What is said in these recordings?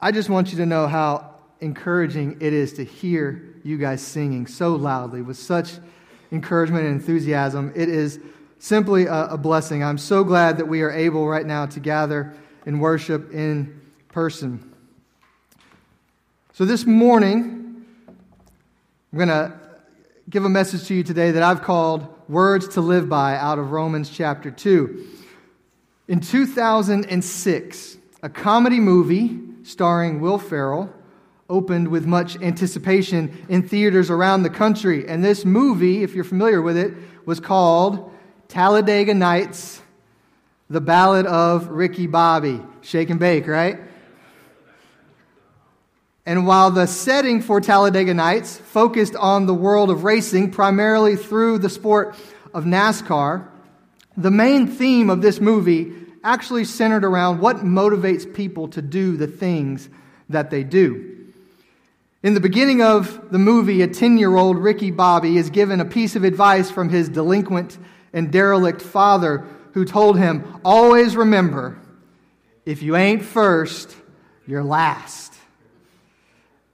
I just want you to know how encouraging it is to hear you guys singing so loudly with such encouragement and enthusiasm. It is simply a, a blessing. I'm so glad that we are able right now to gather and worship in person. So this morning, I'm going to give a message to you today that I've called Words to Live By out of Romans chapter 2. In 2006, a comedy movie starring Will Ferrell opened with much anticipation in theaters around the country. And this movie, if you're familiar with it, was called Talladega Nights, The Ballad of Ricky Bobby. Shake and bake, right? And while the setting for Talladega Nights focused on the world of racing, primarily through the sport of NASCAR, the main theme of this movie actually centered around what motivates people to do the things that they do. In the beginning of the movie, a 10 year old Ricky Bobby is given a piece of advice from his delinquent and derelict father, who told him, Always remember, if you ain't first, you're last.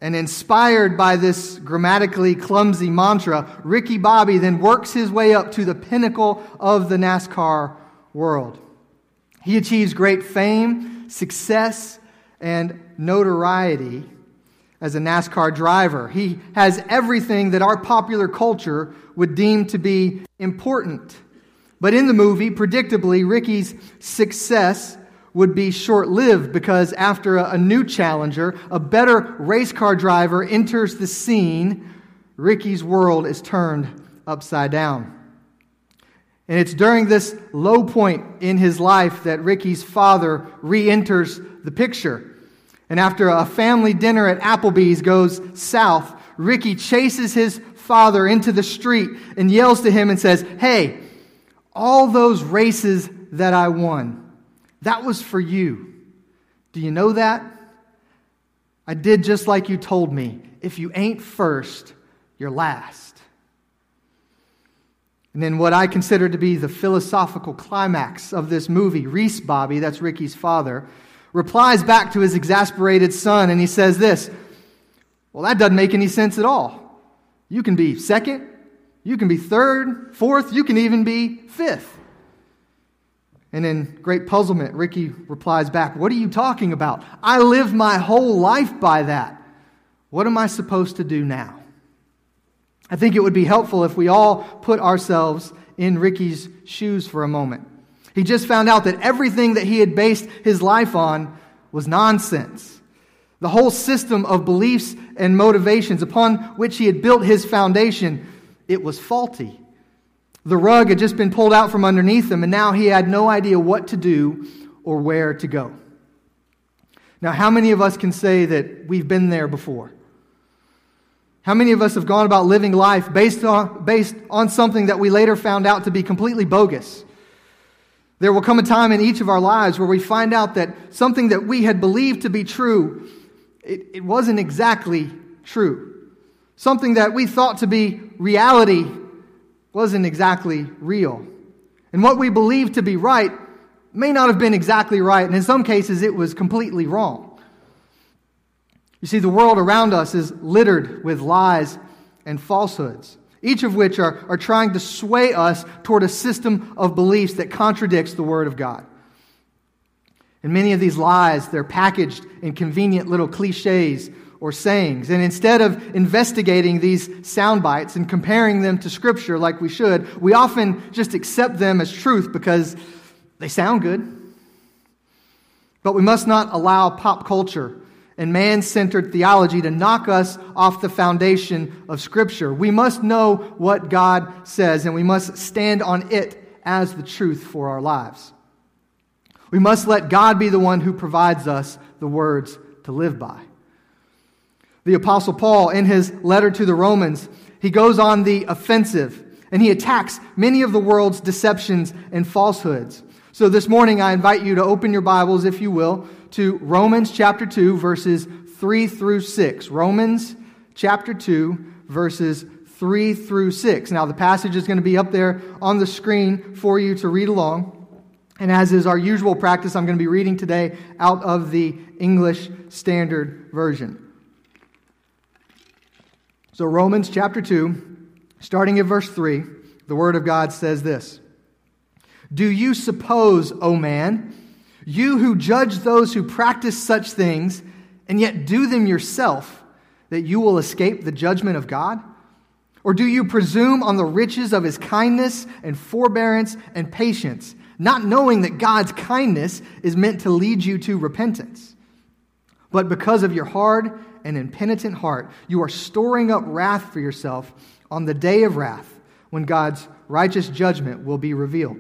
And inspired by this grammatically clumsy mantra, Ricky Bobby then works his way up to the pinnacle of the NASCAR world. He achieves great fame, success, and notoriety as a NASCAR driver. He has everything that our popular culture would deem to be important. But in the movie, predictably, Ricky's success would be short lived because after a, a, new challenger, a better race car driver enters the scene, Ricky's world is turned upside down. And it's during this low point in his life that Ricky's father re enters the picture. And after a family dinner at Applebee's goes south, Ricky chases his father into the street and yells to him and says, Hey, all those races that I won, that was for you. Do you know that? I did just like you told me. If you ain't first, you're last. And then, what I consider to be the philosophical climax of this movie, Reese Bobby, that's Ricky's father, replies back to his exasperated son and he says this Well, that doesn't make any sense at all. You can be second, you can be third, fourth, you can even be fifth. And in great puzzlement, Ricky replies back, What are you talking about? I lived my whole life by that. What am I supposed to do now? I think it would be helpful if we all put ourselves in Ricky's shoes for a moment. He just found out that everything that he had based his life on was nonsense. The whole system of beliefs and motivations upon which he had built his foundation, it was faulty. The rug had just been pulled out from underneath him, and now he had no idea what to do or where to go. Now, how many of us can say that we've been there before? How many of us have gone about living life based on, based on something that we later found out to be completely bogus? There will come a time in each of our lives where we find out that something that we had believed to be true, it, it wasn't exactly true. Something that we thought to be reality wasn't exactly real. And what we believed to be right may not have been exactly right, and in some cases, it was completely wrong. You see, the world around us is littered with lies and falsehoods each of which are, are trying to sway us toward a system of beliefs that contradicts the Word of God. And many of these lies, they're packaged in convenient little cliches or sayings. And instead of investigating these sound bites and comparing them to Scripture like we should, we often just accept them as truth because they sound good. But we must not allow pop culture and man centered theology to knock us off the foundation of Scripture. We must know what God says, and we must stand on it as the truth for our lives. We must let God be the one who provides us the words to live by. The Apostle Paul, in his letter to the Romans, he goes on the offensive and he attacks many of the world's deceptions and falsehoods. So this morning, I invite you to open your Bibles, if you will, to Romans chapter 2, verses 3 through 6. Romans chapter 2, verses 3 through 6. Now, the passage is going to be up there on the screen for you to read along. And as is our usual practice, I'm going to be reading today out of the English Standard Version. So, Romans chapter 2, starting at verse 3, the Word of God says this Do you suppose, O man, you who judge those who practice such things and yet do them yourself, that you will escape the judgment of God? Or do you presume on the riches of his kindness and forbearance and patience, not knowing that God's kindness is meant to lead you to repentance? But because of your hard and impenitent heart, you are storing up wrath for yourself on the day of wrath, when God's righteous judgment will be revealed.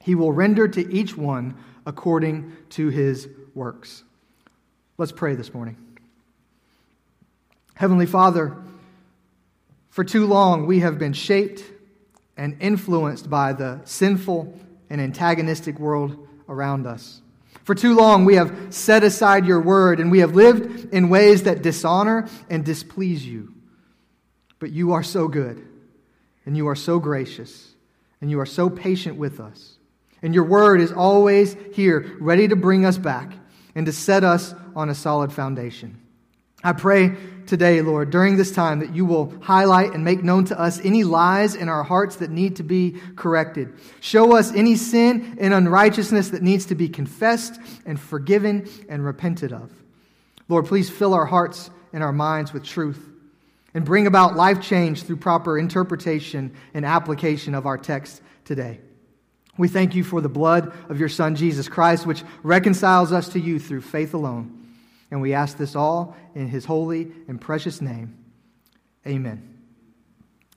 He will render to each one according to his works. Let's pray this morning. Heavenly Father, for too long we have been shaped and influenced by the sinful and antagonistic world around us. For too long we have set aside your word and we have lived in ways that dishonor and displease you. But you are so good and you are so gracious and you are so patient with us. And your word is always here, ready to bring us back and to set us on a solid foundation. I pray today, Lord, during this time that you will highlight and make known to us any lies in our hearts that need to be corrected. Show us any sin and unrighteousness that needs to be confessed and forgiven and repented of. Lord, please fill our hearts and our minds with truth and bring about life change through proper interpretation and application of our text today. We thank you for the blood of your Son, Jesus Christ, which reconciles us to you through faith alone. And we ask this all in his holy and precious name. Amen.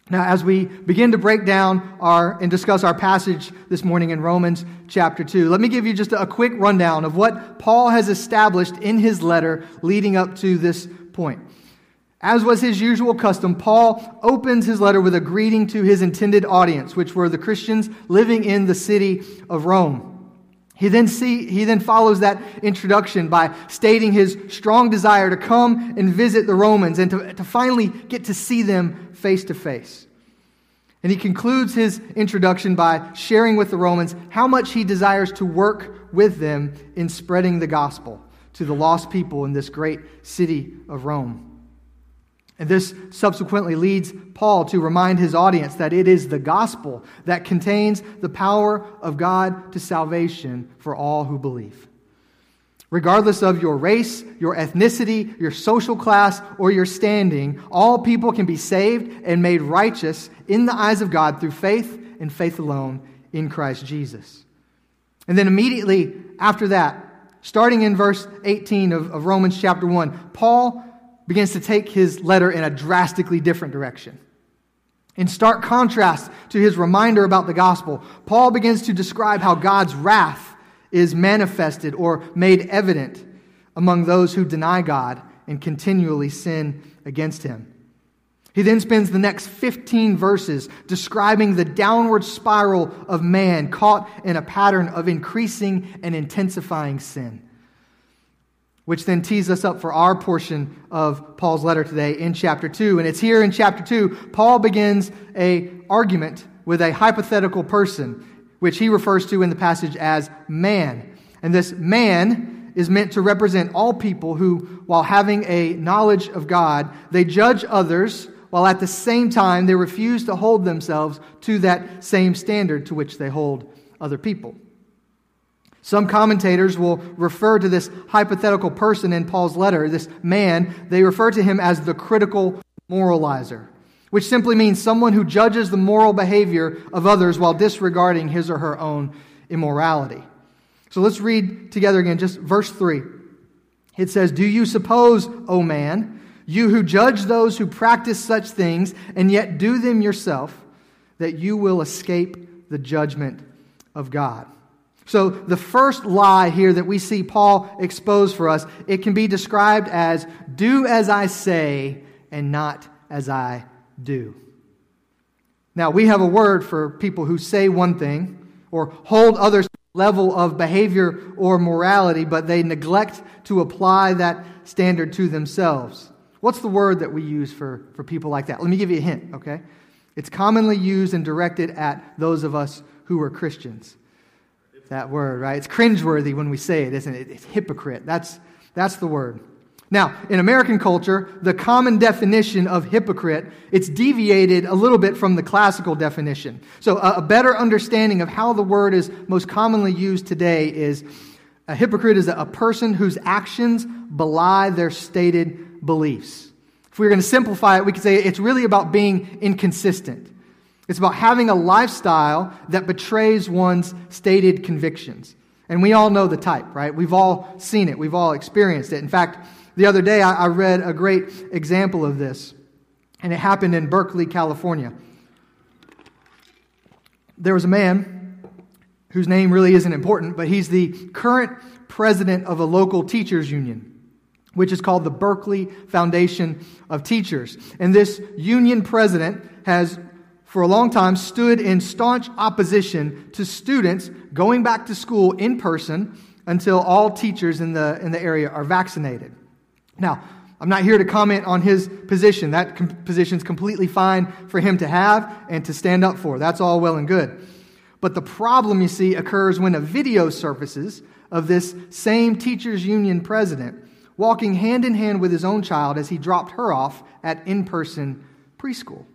Now, as we begin to break down our and discuss our passage this morning in Romans chapter 2, let me give you just a quick rundown of what Paul has established in his letter leading up to this point. As was his usual custom, Paul opens his letter with a greeting to his intended audience, which were the Christians living in the city of Rome. He then, see, he then follows that introduction by stating his strong desire to come and visit the Romans and to, to finally get to see them face to face. And he concludes his introduction by sharing with the Romans how much he desires to work with them in spreading the gospel to the lost people in this great city of Rome. And this subsequently leads Paul to remind his audience that it is the gospel that contains the power of God to salvation for all who believe. Regardless of your race, your ethnicity, your social class, or your standing, all people can be saved and made righteous in the eyes of God through faith and faith alone in Christ Jesus. And then immediately after that, starting in verse 18 of, of Romans chapter 1, Paul begins to take his letter in a drastically different direction. In stark contrast to his reminder about the gospel, Paul begins to describe how God's wrath is manifested or made evident among those who deny God and continually sin against him. He then spends the next 15 verses describing the downward spiral of man caught in a pattern of increasing and intensifying sin which then tees us up for our portion of Paul's letter today in chapter 2. And it's here in chapter 2, Paul begins a argument with a hypothetical person, which he refers to in the passage as man. And this man is meant to represent all people who, while having a knowledge of God, they judge others while at the same time they refuse to hold themselves to that same standard to which they hold other people. Some commentators will refer to this hypothetical person in Paul's letter, this man, they refer to him as the critical moralizer, which simply means someone who judges the moral behavior of others while disregarding his or her own immorality. So let's read together again, just verse 3. It says, Do you suppose, O man, you who judge those who practice such things and yet do them yourself, that you will escape the judgment of God? So, the first lie here that we see Paul expose for us, it can be described as do as I say and not as I do. Now, we have a word for people who say one thing or hold others level of behavior or morality, but they neglect to apply that standard to themselves. What's the word that we use for, for people like that? Let me give you a hint, okay? It's commonly used and directed at those of us who are Christians. That word, right? It's cringeworthy when we say it, isn't it? It's hypocrite. That's, that's the word. Now, in American culture, the common definition of hypocrite, it's deviated a little bit from the classical definition. So a, better understanding of how the word is most commonly used today is a hypocrite is a, person whose actions belie their stated beliefs. If we were going to simplify it, we could say it's really about being inconsistent. It's about having a lifestyle that betrays one's stated convictions. And we all know the type, right? We've all seen it. We've all experienced it. In fact, the other day, I, I read a great example of this, and it happened in Berkeley, California. There was a man whose name really isn't important, but he's the current president of a local teachers union, which is called the Berkeley Foundation of Teachers. And this union president has, for a long time, stood in staunch opposition to students going back to school in person until all teachers in the, in the area are vaccinated. Now, I'm not here to comment on his position. That com- position's completely fine for him to have and to stand up for. That's all well and good. But the problem, you see, occurs when a video surfaces of this same teachers union president walking hand in hand with his own child as he dropped her off at in person preschool.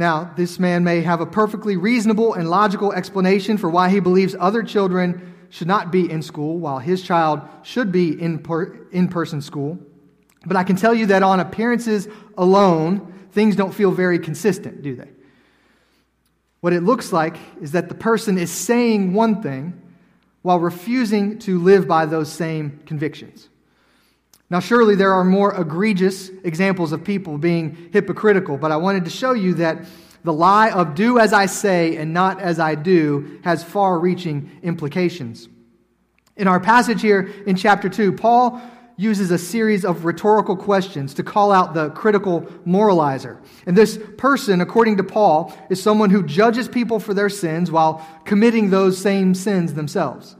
Now, this man may have a perfectly reasonable and logical explanation for why he believes other children should not be in school, while his child should be in per, in-person school. But I can tell you that on appearances alone, things don't feel very consistent, do they? What it looks like is that the person is saying one thing while refusing to live by those same convictions. Now, surely there are more egregious examples of people being hypocritical, but I wanted to show you that the lie of do as I say and not as I do has far reaching implications. In our passage here in chapter 2, Paul uses a series of rhetorical questions to call out the critical moralizer. And this person, according to Paul, is someone who judges people for their sins while committing those same sins themselves.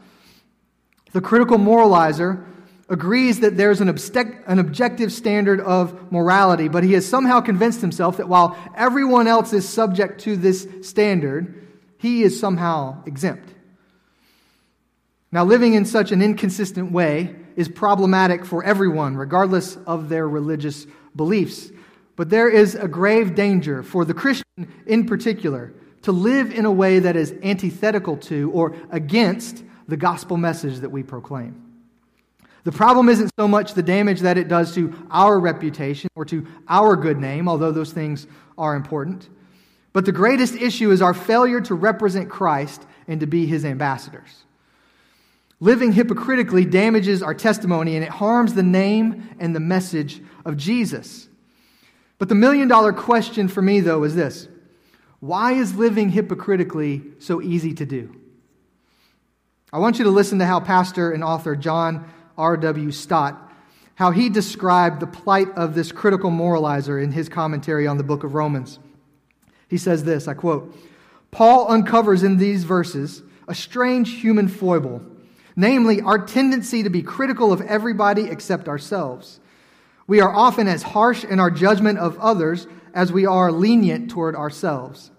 The critical moralizer agrees that there's an, obstec- an objective standard of morality, but he has somehow convinced himself that while everyone else is subject to this standard, he is somehow exempt. Now, living in such an inconsistent way is problematic for everyone, regardless of their religious beliefs. But there is a grave danger for the Christian in particular to live in a way that is antithetical to or against the gospel message that we proclaim. The problem isn't so much the damage that it does to our reputation or to our good name, although those things are important. But the greatest issue is our failure to represent Christ and to be his ambassadors. Living hypocritically damages our testimony and it harms the name and the message of Jesus. But the million dollar question for me, though, is this Why is living hypocritically so easy to do? I want you to listen to how pastor and author John R.W. Stott, how he described the plight of this critical moralizer in his commentary on the book of Romans. He says this I quote, Paul uncovers in these verses a strange human foible, namely our tendency to be critical of everybody except ourselves. We are often as harsh in our judgment of others as we are lenient toward ourselves.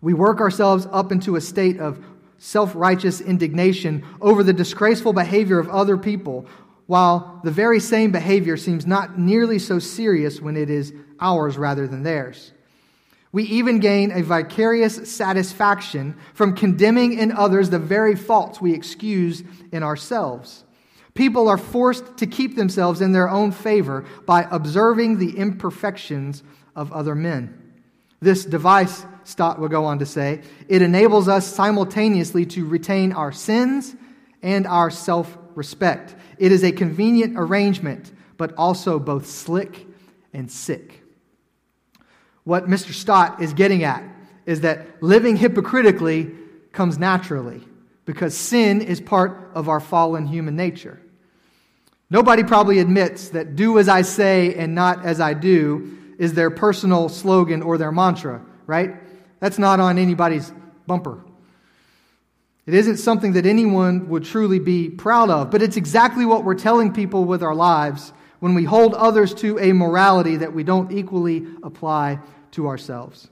We work ourselves up into a state of self righteous indignation over the disgraceful behavior of other people, while the very same behavior seems not nearly so serious when it is ours rather than theirs. We even gain a vicarious satisfaction from condemning in others the very faults we excuse in ourselves. People are forced to keep themselves in their own favor by observing the imperfections of other men. This device Stott will go on to say, it enables us simultaneously to retain our sins and our self respect. It is a convenient arrangement, but also both slick and sick. What Mr. Stott is getting at is that living hypocritically comes naturally because sin is part of our fallen human nature. Nobody probably admits that do as I say and not as I do is their personal slogan or their mantra, right? That's not on anybody's bumper. It isn't something that anyone would truly be proud of, but it's exactly what we're telling people with our lives when we hold others to a morality that we don't equally apply to ourselves.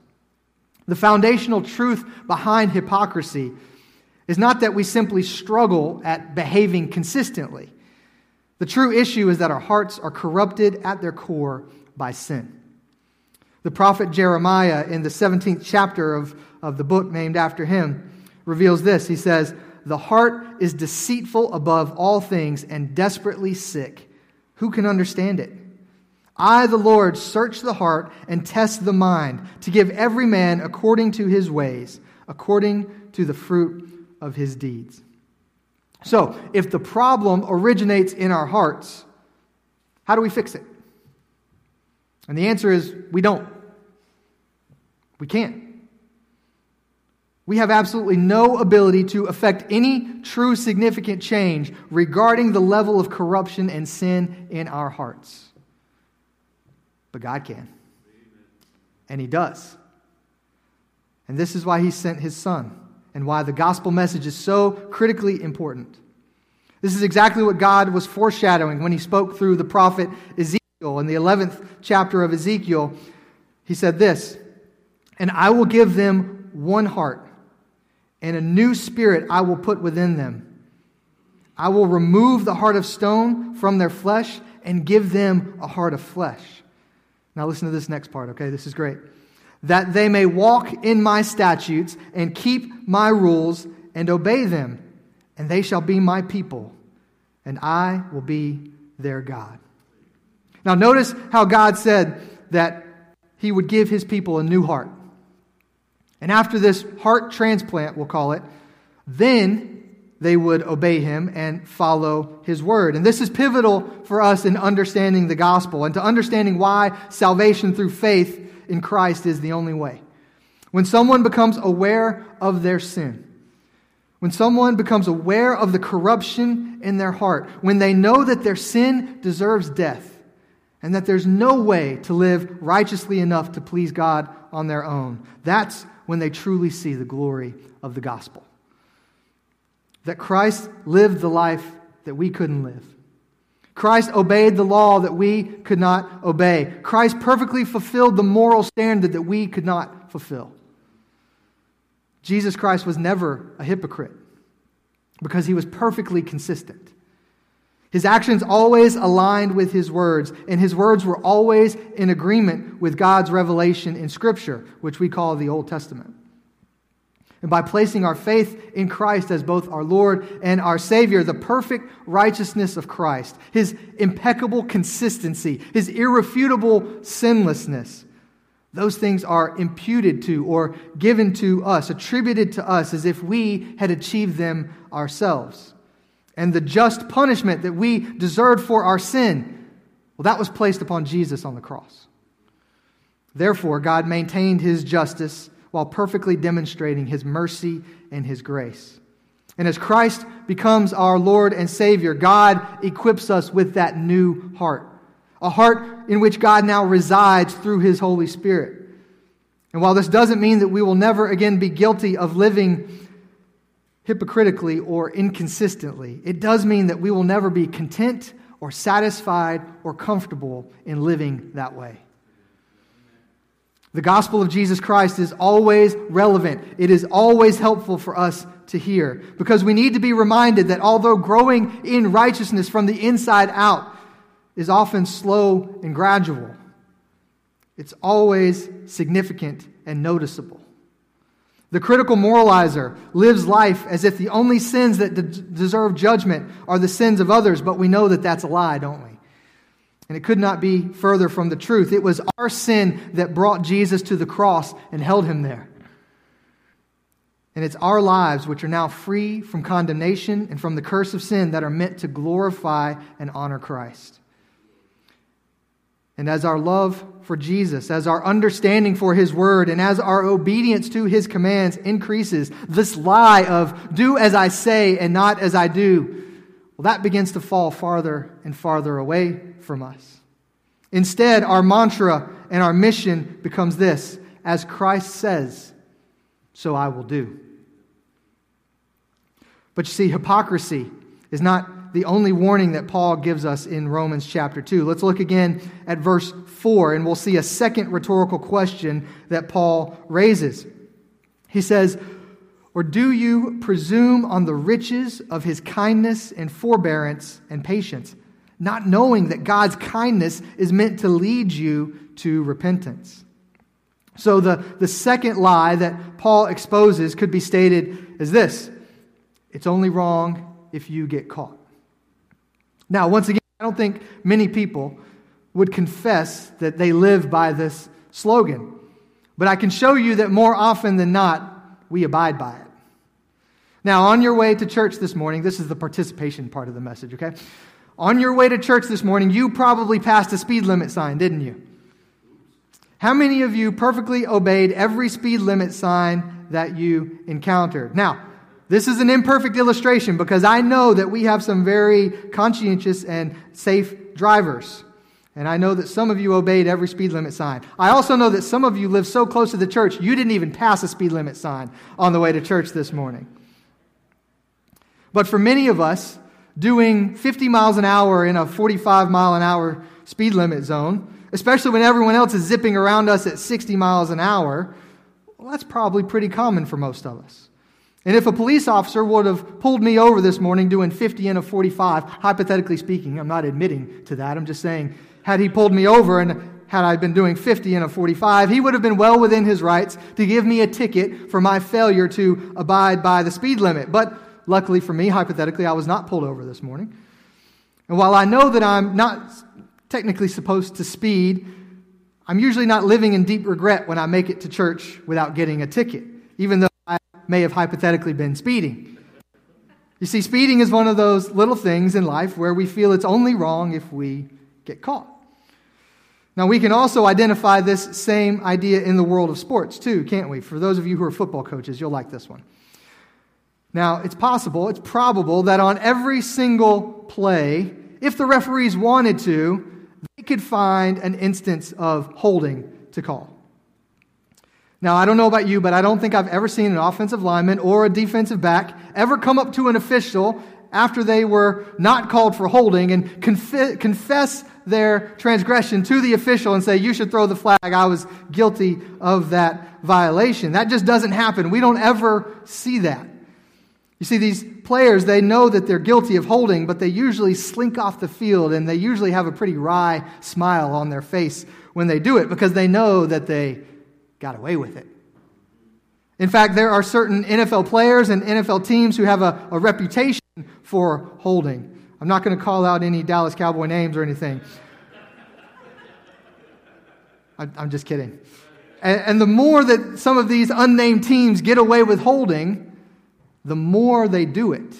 The foundational truth behind hypocrisy is not that we simply struggle at behaving consistently. The true issue is that our hearts are corrupted at their core by sin. The prophet Jeremiah, in the 17th chapter of, of the book named after him, reveals this. He says, The heart is deceitful above all things and desperately sick. Who can understand it? I, the Lord, search the heart and test the mind to give every man according to his ways, according to the fruit of his deeds. So, if the problem originates in our hearts, how do we fix it? And the answer is we don't. We can't. We have absolutely no ability to affect any true significant change regarding the level of corruption and sin in our hearts. But God can. And He does. And this is why He sent His Son and why the gospel message is so critically important. This is exactly what God was foreshadowing when He spoke through the prophet Ezekiel. In the 11th chapter of Ezekiel, He said this And I will give them one heart, and a new spirit I will put within them. I will remove the heart of stone from their flesh and give them a heart of flesh. Now, listen to this next part, okay? This is great that they may walk in my statutes and keep my rules and obey them, and they shall be my people, and I will be their God. Now, notice how God said that he would give his people a new heart. And after this heart transplant, we'll call it, then they would obey him and follow his word. And this is pivotal for us in understanding the gospel and to understanding why salvation through faith in Christ is the only way. When someone becomes aware of their sin, when someone becomes aware of the corruption in their heart, when they know that their sin deserves death, and that there's no way to live righteously enough to please God on their own, that's when they truly see the glory of the gospel. That Christ lived the life that we couldn't live Christ obeyed the law that we could not obey. Christ perfectly fulfilled the moral standard that we could not fulfill. Jesus Christ was never a hypocrite because he was perfectly consistent. His actions always aligned with his words, and his words were always in agreement with God's revelation in Scripture, which we call the Old Testament. And by placing our faith in Christ as both our Lord and our Savior, the perfect righteousness of Christ, His impeccable consistency, His irrefutable sinlessness, those things are imputed to or given to us, attributed to us as if we had achieved them ourselves. And the just punishment that we deserved for our sin, well, that was placed upon Jesus on the cross. Therefore, God maintained His justice while perfectly demonstrating his mercy and his grace. And as Christ becomes our Lord and Savior, God equips us with that new heart, a heart in which God now resides through his Holy Spirit. And while this doesn't mean that we will never again be guilty of living hypocritically or inconsistently, it does mean that we will never be content or satisfied or comfortable in living that way. The gospel of Jesus Christ is always relevant. It is always helpful for us to hear because we need to be reminded that although growing in righteousness from the inside out is often slow and gradual, it's always significant and noticeable. The critical moralizer lives life as if the only sins that de- deserve judgment are the sins of others, but we know that that's a lie, don't we? And it could not be further from the truth. It was our sin that brought Jesus to the cross and held him there. And it's our lives which are now free from condemnation and from the curse of sin that are meant to glorify and honor Christ. And as our love for Jesus, as our understanding for his word, and as our obedience to his commands increases, this lie of do as I say and not as I do, well, that begins to fall farther and farther away from us. Instead, our mantra and our mission becomes this as Christ says, so I will do. But you see, hypocrisy is not the only warning that Paul gives us in Romans chapter 2. Let's look again at verse 4, and we'll see a second rhetorical question that Paul raises. He says, Or do you presume on the riches of his kindness and forbearance and patience, not knowing that God's kindness is meant to lead you to repentance? So, the, the second lie that Paul exposes could be stated as this it's only wrong if you get caught. Now, once again, I don't think many people would confess that they live by this slogan, but I can show you that more often than not, we abide by it. Now, on your way to church this morning, this is the participation part of the message, okay? On your way to church this morning, you probably passed a speed limit sign, didn't you? How many of you perfectly obeyed every speed limit sign that you encountered? Now, this is an imperfect illustration because I know that we have some very conscientious and safe drivers. And I know that some of you obeyed every speed limit sign. I also know that some of you live so close to the church, you didn't even pass a speed limit sign on the way to church this morning. But for many of us, doing 50 miles an hour in a 45 mile an hour speed limit zone, especially when everyone else is zipping around us at 60 miles an hour, well, that's probably pretty common for most of us. And if a police officer would have pulled me over this morning doing 50 in a 45, hypothetically speaking, I'm not admitting to that, I'm just saying, had he pulled me over and had I been doing 50 in a 45, he would have been well within his rights to give me a ticket for my failure to abide by the speed limit. But Luckily for me, hypothetically, I was not pulled over this morning. And while I know that I'm not technically supposed to speed, I'm usually not living in deep regret when I make it to church without getting a ticket, even though may have hypothetically been speeding. You see, speeding is one of those little things in life where we feel it's only wrong if we get caught. Now, we can also identify this same idea in the world of sports, too, can't we? For those of you who are football coaches, you'll like this one. Now, it's possible, it's probable that on every single play, if the referees wanted to, they could find an instance of holding to call. Now, I don't know about you, but I don't think I've ever seen an offensive lineman or a defensive back ever come up to an official after they were not called for holding and conf- confess their transgression to the official and say, You should throw the flag. I was guilty of that violation. That just doesn't happen. We don't ever see that. You see, these players, they know that they're guilty of holding, but they usually slink off the field and they usually have a pretty wry smile on their face when they do it because they know that they got away with it. In fact, there are certain NFL players and NFL teams who have a, a reputation for holding. I'm not going to call out any Dallas Cowboy names or anything. I, I'm just kidding. And, and the more that some of these unnamed teams get away with holding, the more they do it.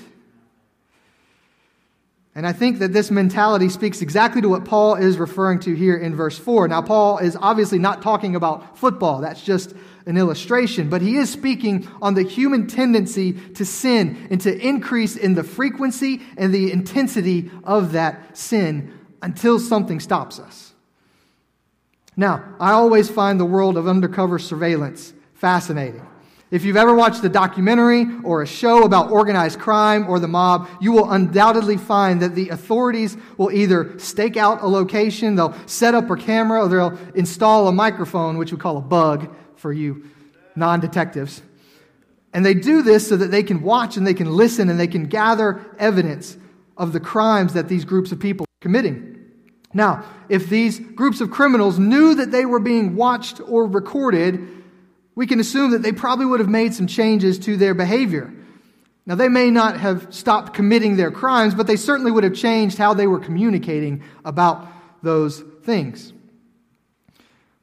And I think that this mentality speaks exactly to what Paul is referring to here in verse 4. Now, Paul is obviously not talking about football, that's just an illustration, but he is speaking on the human tendency to sin and to increase in the frequency and the intensity of that sin until something stops us. Now, I always find the world of undercover surveillance fascinating. If you've ever watched a documentary or a show about organized crime or the mob, you will undoubtedly find that the authorities will either stake out a location, they'll set up a camera, or they'll install a microphone, which we call a bug for you non detectives. And they do this so that they can watch and they can listen and they can gather evidence of the crimes that these groups of people are committing. Now, if these groups of criminals knew that they were being watched or recorded, we can assume that they probably would have made some changes to their behavior. Now, they may not have stopped committing their crimes, but they certainly would have changed how they were communicating about those things.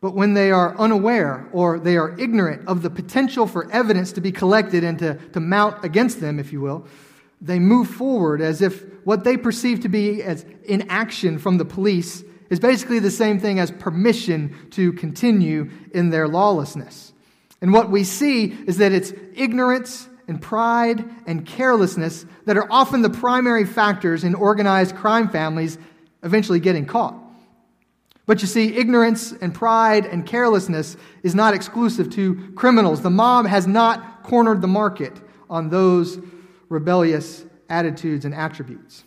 But when they are unaware or they are ignorant of the potential for evidence to be collected and to, to mount against them, if you will, they move forward as if what they perceive to be as inaction from the police is basically the same thing as permission to continue in their lawlessness. And what we see is that it's ignorance and pride and carelessness that are often the primary factors in organized crime families eventually getting caught. But you see, ignorance and pride and carelessness is not exclusive to criminals. The mob has not cornered the market on those rebellious attitudes and attributes.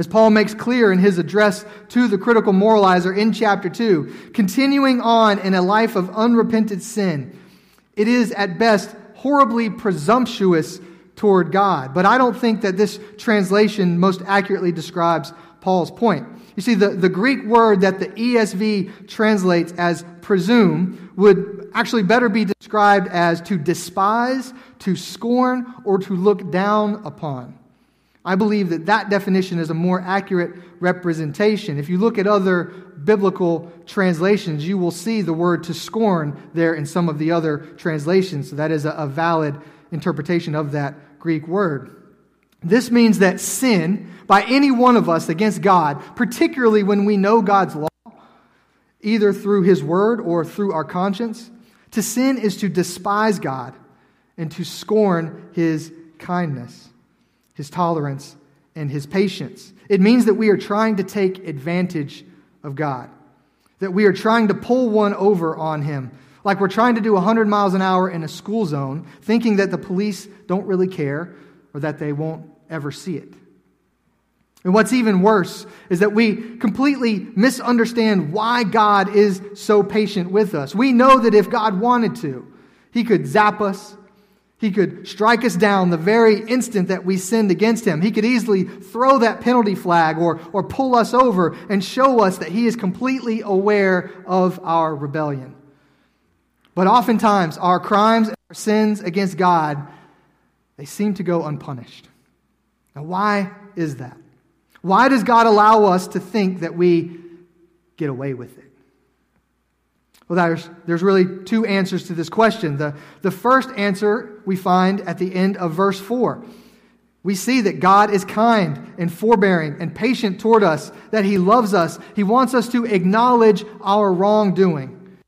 As Paul makes clear in his address to the critical moralizer in chapter 2, continuing on in a life of unrepented sin, it is at best horribly presumptuous toward God. But I don't think that this translation most accurately describes Paul's point. You see, the, the Greek word that the ESV translates as presume would actually better be described as to despise, to scorn, or to look down upon. I believe that that definition is a more accurate representation. If you look at other biblical translations, you will see the word to scorn there in some of the other translations. So that is a, valid interpretation of that Greek word. This means that sin by any one of us against God, particularly when we know God's law, either through His word or through our conscience, to sin is to despise God and to scorn His kindness his tolerance, and his patience. It means that we are trying to take advantage of God, that we are trying to pull one over on him, like we're trying to do 100 miles an hour in a school zone, thinking that the police don't really care or that they won't ever see it. And what's even worse is that we completely misunderstand why God is so patient with us. We know that if God wanted to, He could zap us, he could strike us down the very instant that we sinned against him. He could easily throw that penalty flag or, or pull us over and show us that he is completely aware of our rebellion. But oftentimes, our crimes and our sins against God, they seem to go unpunished. Now, why is that? Why does God allow us to think that we get away with it? Well, there's, there's really two answers to this question. The, the first answer we find at the end of verse 4. We see that God is kind and forbearing and patient toward us, that He loves us. He wants us to acknowledge our wrongdoing.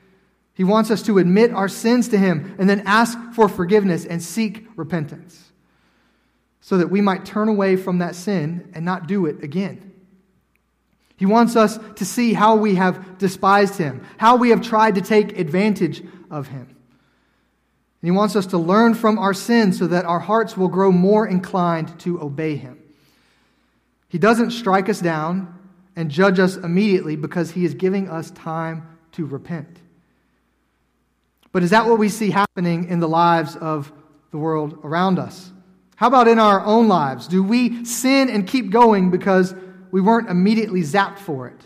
He wants us to admit our sins to Him and then ask for forgiveness and seek repentance so that we might turn away from that sin and not do it again. He wants us to see how we have despised him, how we have tried to take advantage of him. And he wants us to learn from our sins so that our hearts will grow more inclined to obey him. He doesn't strike us down and judge us immediately because he is giving us time to repent. But is that what we see happening in the lives of the world around us? How about in our own lives? Do we sin and keep going because we weren't immediately zapped for it?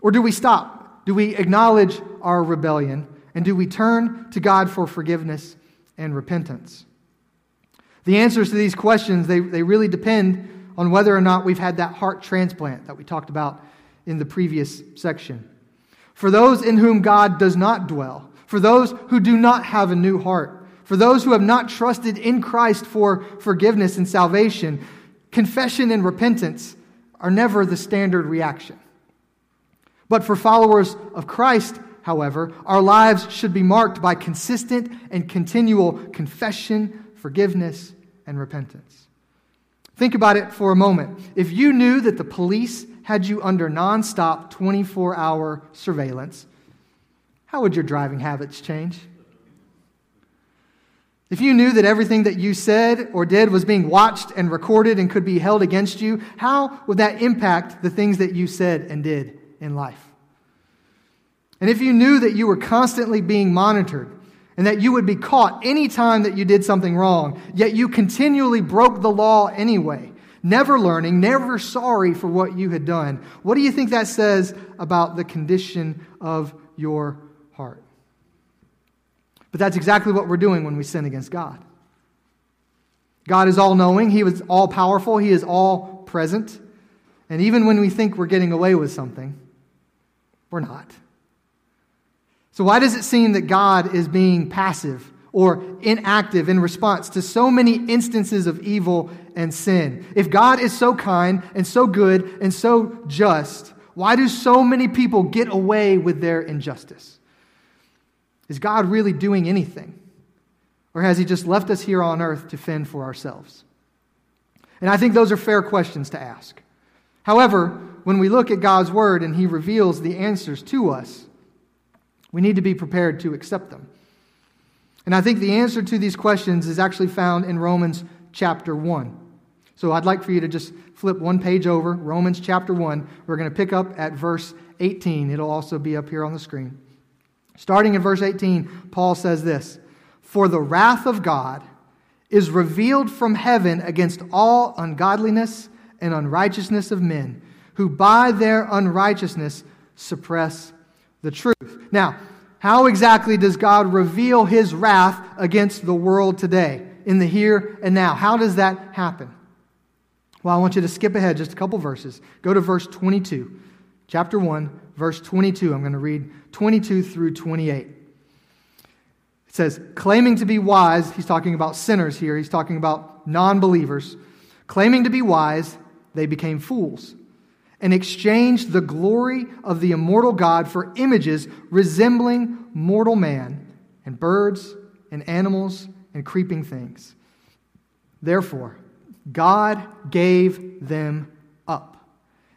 Or do we stop? Do we acknowledge our rebellion? And do we turn to God for forgiveness and repentance? The answers to these questions, they, they really depend on whether or not we've had that heart transplant that we talked about in the previous section. For those in whom God does not dwell, for those who do not have a new heart, for those who have not trusted in Christ for forgiveness and salvation, confession and repentance are never the standard reaction. But for followers of Christ, however, our lives should be marked by consistent and continual confession, forgiveness, and repentance. Think about it for a moment. If you knew that the police had you under nonstop 24 hour surveillance, how would your driving habits change? If you knew that everything that you said or did was being watched and recorded and could be held against you, how would that impact the things that you said and did in life? And if you knew that you were constantly being monitored and that you would be caught any time that you did something wrong, yet you continually broke the law anyway, never learning, never sorry for what you had done, what do you think that says about the condition of your heart? But that's exactly what we're doing when we sin against God. God is all knowing, He is all powerful, He is all present. And even when we think we're getting away with something, we're not. So, why does it seem that God is being passive or inactive in response to so many instances of evil and sin? If God is so kind and so good and so just, why do so many people get away with their injustice? Is God really doing anything? Or has He just left us here on earth to fend for ourselves? And I think those are fair questions to ask. However, when we look at God's Word and He reveals the answers to us, we need to be prepared to accept them. And I think the answer to these questions is actually found in Romans chapter 1. So I'd like for you to just flip one page over, Romans chapter 1. We're going to pick up at verse 18. It'll also be up here on the screen. Starting in verse 18, Paul says this For the wrath of God is revealed from heaven against all ungodliness and unrighteousness of men, who by their unrighteousness suppress the truth. Now, how exactly does God reveal his wrath against the world today, in the here and now? How does that happen? Well, I want you to skip ahead just a couple verses. Go to verse 22. Chapter 1, verse 22. I'm going to read 22 through 28 It says, claiming to be wise, he's talking about sinners here, he's talking about non believers. Claiming to be wise, they became fools and exchanged the glory of the immortal God for images resembling mortal man and birds and animals and creeping things. Therefore, God gave them up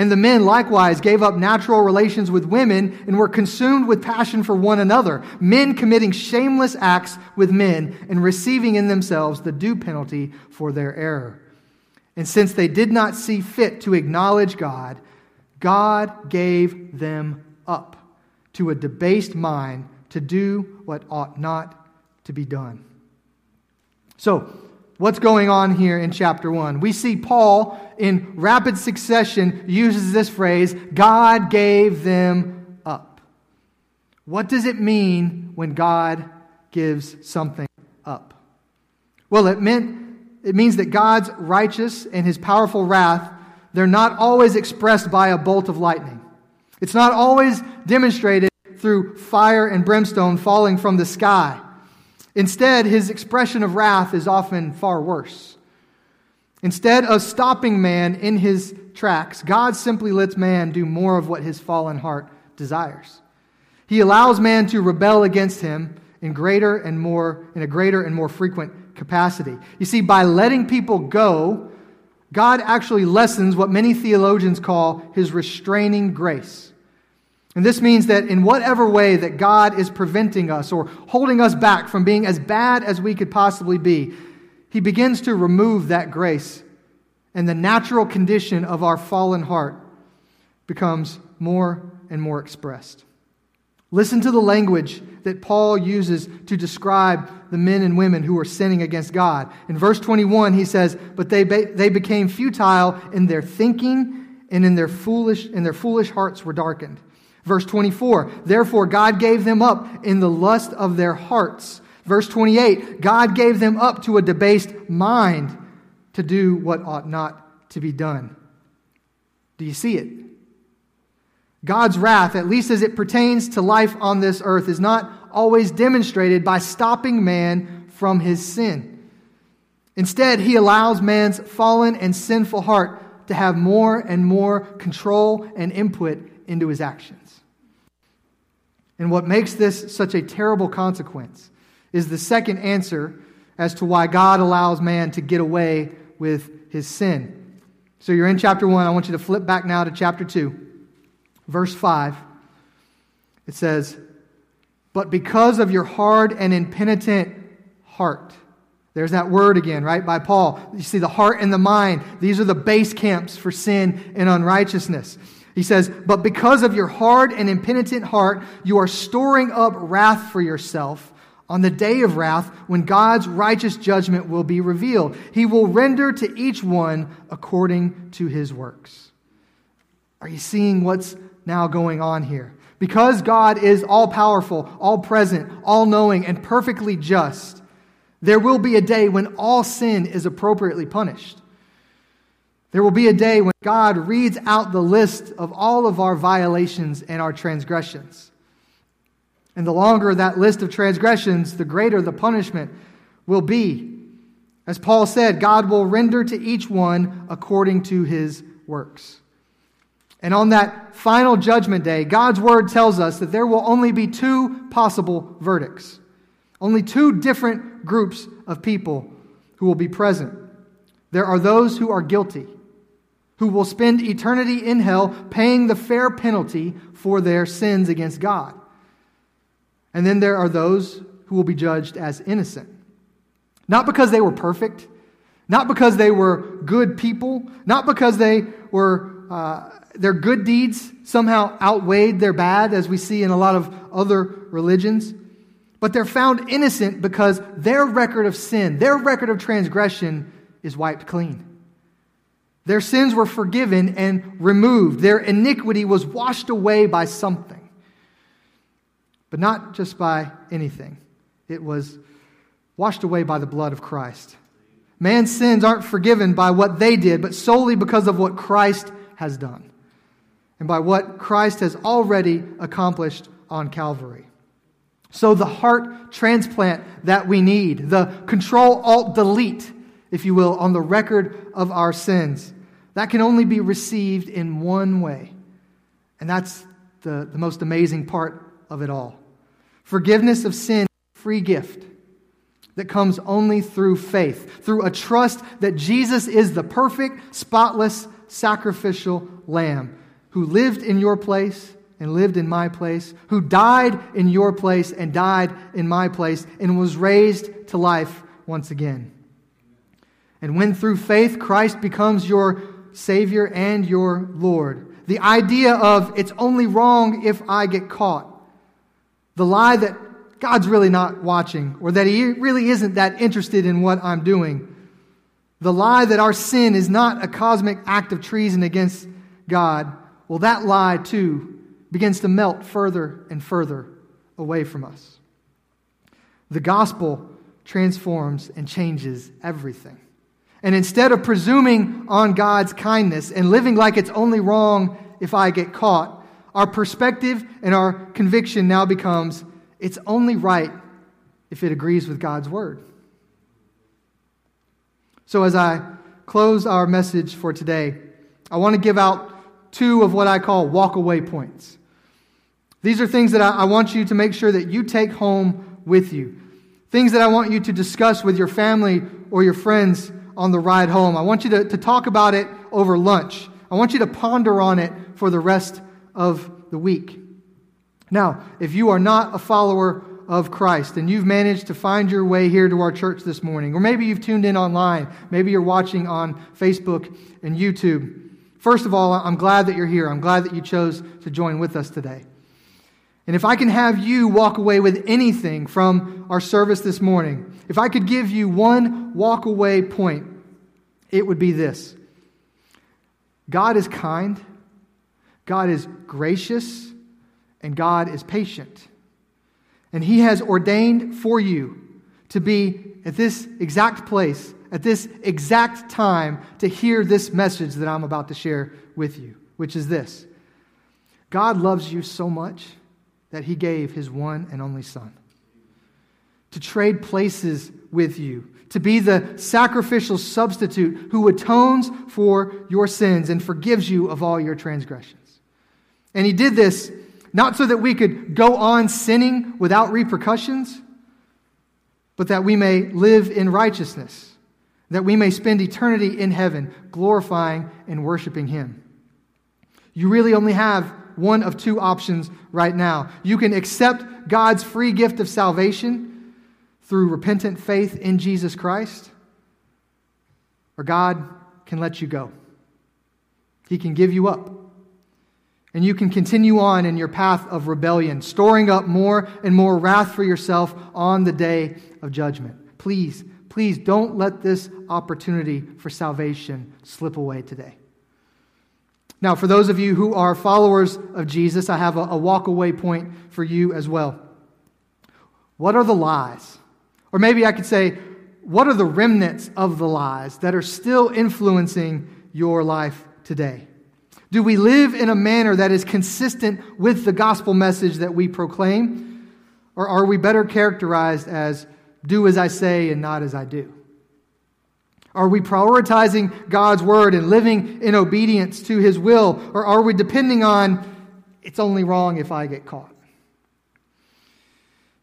And the men likewise gave up natural relations with women and were consumed with passion for one another, men committing shameless acts with men and receiving in themselves the due penalty for their error. And since they did not see fit to acknowledge God, God gave them up to a debased mind to do what ought not to be done. So, what's going on here in chapter 1? We see Paul in rapid succession uses this phrase God gave them up. What does it mean when God gives something up? Well, it meant it means that God's righteous and his powerful wrath, they're not always expressed by a bolt of lightning. It's not always demonstrated through fire and brimstone falling from the sky. Instead, his expression of wrath is often far worse. Instead of stopping man in his tracks, God simply lets man do more of what his fallen heart desires. He allows man to rebel against him in greater and more in a greater and more frequent capacity. You see, by letting people go, God actually lessens what many theologians call his restraining grace. And this means that in whatever way that God is preventing us or holding us back from being as bad as we could possibly be, he begins to remove that grace, and the natural condition of our fallen heart becomes more and more expressed. Listen to the language that Paul uses to describe the men and women who are sinning against God. In verse 21, he says, But they, they became futile in their thinking, and in their, foolish, and their foolish hearts were darkened. Verse 24, Therefore God gave them up in the lust of their hearts Verse 28 God gave them up to a debased mind to do what ought not to be done. Do you see it? God's wrath, at least as it pertains to life on this earth, is not always demonstrated by stopping man from his sin. Instead, he allows man's fallen and sinful heart to have more and more control and input into his actions. And what makes this such a terrible consequence is the second answer as to why God allows man to get away with his sin. So you're in chapter 1. I want you to flip back now to chapter 2, verse 5. It says, But because of your hard and impenitent heart, there's that word again, right, by Paul. You see, the heart and the mind, these are the base camps for sin and unrighteousness. He says, But because of your hard and impenitent heart, you are storing up wrath for yourself on the day of wrath, when God's righteous judgment will be revealed, he will render to each one according to his works. Are you seeing what's now going on here? Because God is all powerful, all present, all knowing, and perfectly just, there will be a day when all sin is appropriately punished. There will be a day when God reads out the list of all of our violations and our transgressions. And the longer that list of transgressions, the greater the punishment will be. As Paul said, God will render to each one according to his works. And on that final judgment day, God's word tells us that there will only be two possible verdicts, only two different groups of people who will be present. There are those who are guilty, who will spend eternity in hell paying the fair penalty for their sins against God. And then there are those who will be judged as innocent. Not because they were perfect, not because they were good people, not because they were, uh, their good deeds somehow outweighed their bad, as we see in a lot of other religions, but they're found innocent because their record of sin, their record of transgression, is wiped clean. Their sins were forgiven and removed. Their iniquity was washed away by something. But not just by anything, it was washed away by the blood of Christ. Man's sins aren't forgiven by what they did, but solely because of what Christ has done and by what Christ has already accomplished on Calvary. So, the heart transplant that we need, the control alt delete if you will, on the record of our sins. That can only be received in one way. And that's the, the most amazing part of it all. Forgiveness of sin, free gift that comes only through faith, through a trust that Jesus is the perfect, spotless, sacrificial lamb who lived in your place and lived in my place, who died in your place and died in my place, and was raised to life once again. And when through faith Christ becomes your Savior and your Lord, the idea of it's only wrong if I get caught, the lie that God's really not watching or that He really isn't that interested in what I'm doing, the lie that our sin is not a cosmic act of treason against God, well, that lie too begins to melt further and further away from us. The gospel transforms and changes everything. And instead of presuming on God's kindness and living like it's only wrong if I get caught, our perspective and our conviction now becomes it's only right if it agrees with God's word. So, as I close our message for today, I want to give out two of what I call walk-away points. These are things that I, want you to make sure that you take home with you. Things that I want you to discuss with your family or your friends on the ride home. I want you to, to talk about it over lunch. I want you to ponder on it for the rest of the week. Now, if you are not a follower of Christ and you've managed to find your way here to our church this morning, or maybe you've tuned in online, maybe you're watching on Facebook and YouTube, first of all, I'm glad that you're here. I'm glad that you chose to join with us today. And if I can have you walk away with anything from our service this morning, if I could give you one walk away point, it would be this God is kind, God is gracious, and God is patient. And He has ordained for you to be at this exact place, at this exact time, to hear this message that I'm about to share with you, which is this God loves you so much that He gave His one and only Son to trade places with you, to be the sacrificial substitute who atones for your sins and forgives you of all your transgressions. And he did this not so that we could go on sinning without repercussions, but that we may live in righteousness, that we may spend eternity in heaven, glorifying and worshiping him. You really only have one of two options right now. You can accept God's free gift of salvation through repentant faith in Jesus Christ, or God can let you go. He can give you up. And you can continue on in your path of rebellion, storing up more and more wrath for yourself on the day of judgment. Please, please don't let this opportunity for salvation slip away today. Now, for those of you who are followers of Jesus, I have a, a walk away point for you as well. What are the lies or maybe I could say, what are the remnants of the lies that are still influencing your life today? Do we live in a manner that is consistent with the gospel message that we proclaim? Or are we better characterized as do as I say and not as I do? Are we prioritizing God's word and living in obedience to his will? Or are we depending on it's only wrong if I get caught?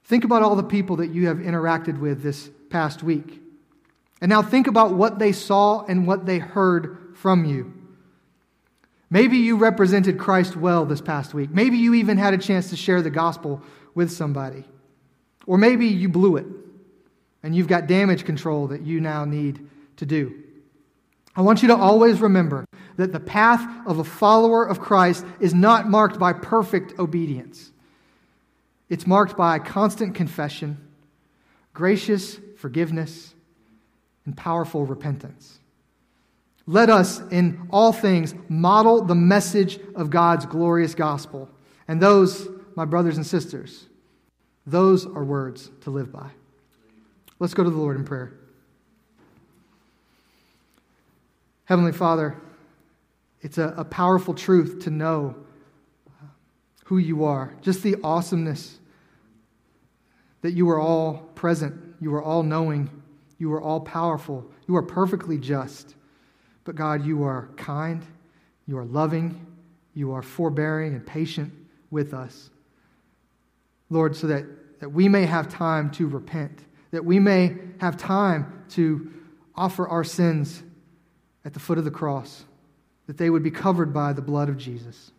Think about all the people that you have interacted with this past week. And now think about what they saw and what they heard from you. Maybe you represented Christ well this past week. Maybe you even had a chance to share the gospel with somebody. Or maybe you blew it and you've got damage control that you now need to do. I want you to always remember that the path of a follower of Christ is not marked by perfect obedience. It's marked by constant confession, gracious forgiveness, and powerful repentance. Let us, in all things, model the message of God's glorious gospel. And those, my brothers and sisters, those are words to live by. Let's go to the Lord in prayer. Heavenly Father, it's a, a powerful truth to know who you are, just the awesomeness that you are all present, you are all knowing, you are all powerful, you are perfectly just. But God, you are kind, you are loving, you are forbearing and patient with us. Lord, so that, that we may have time to repent, that we may have time to offer our sins at the foot of the cross, that they would be covered by the blood of Jesus.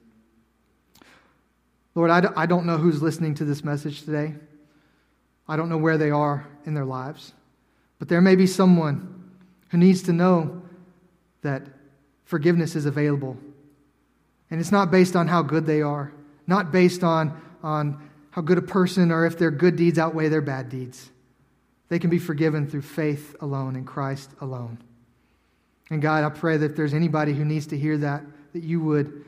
Lord, I, I don't know who's listening to this message today. I don't know where they are in their lives. But there may be someone who needs to know that forgiveness is available. And it's not based on how good they are, not based on, on how good a person or if their good deeds outweigh their bad deeds. They can be forgiven through faith alone in Christ alone. And God, I pray that if there's anybody who needs to hear that, that you would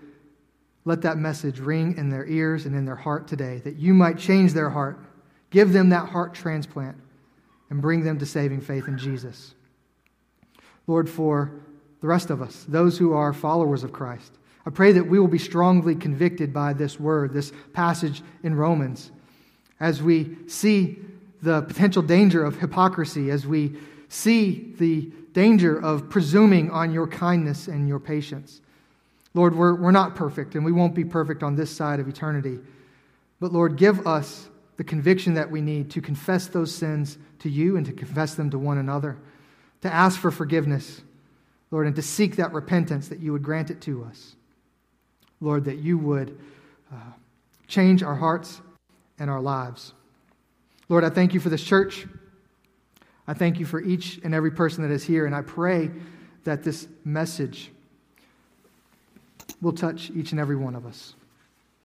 let that message ring in their ears and in their heart today, that you might change their heart, give them that heart transplant, and bring them to saving faith in Jesus. Lord, for the rest of us, those who are followers of Christ, I pray that we will be strongly convicted by this word, this passage in Romans, as we see the potential danger of hypocrisy, as we see the danger of presuming on your kindness and your patience. Lord, we're, we're not perfect, and we won't be perfect on this side of eternity. But Lord, give us the conviction that we need to confess those sins to you and to confess them to one another, to ask for forgiveness, Lord, and to seek that repentance that you would grant it to us. Lord, that you would uh, change our hearts and our lives. Lord, I thank you for this church. I thank you for each and every person that is here, and I pray that this message will touch each and every one of us.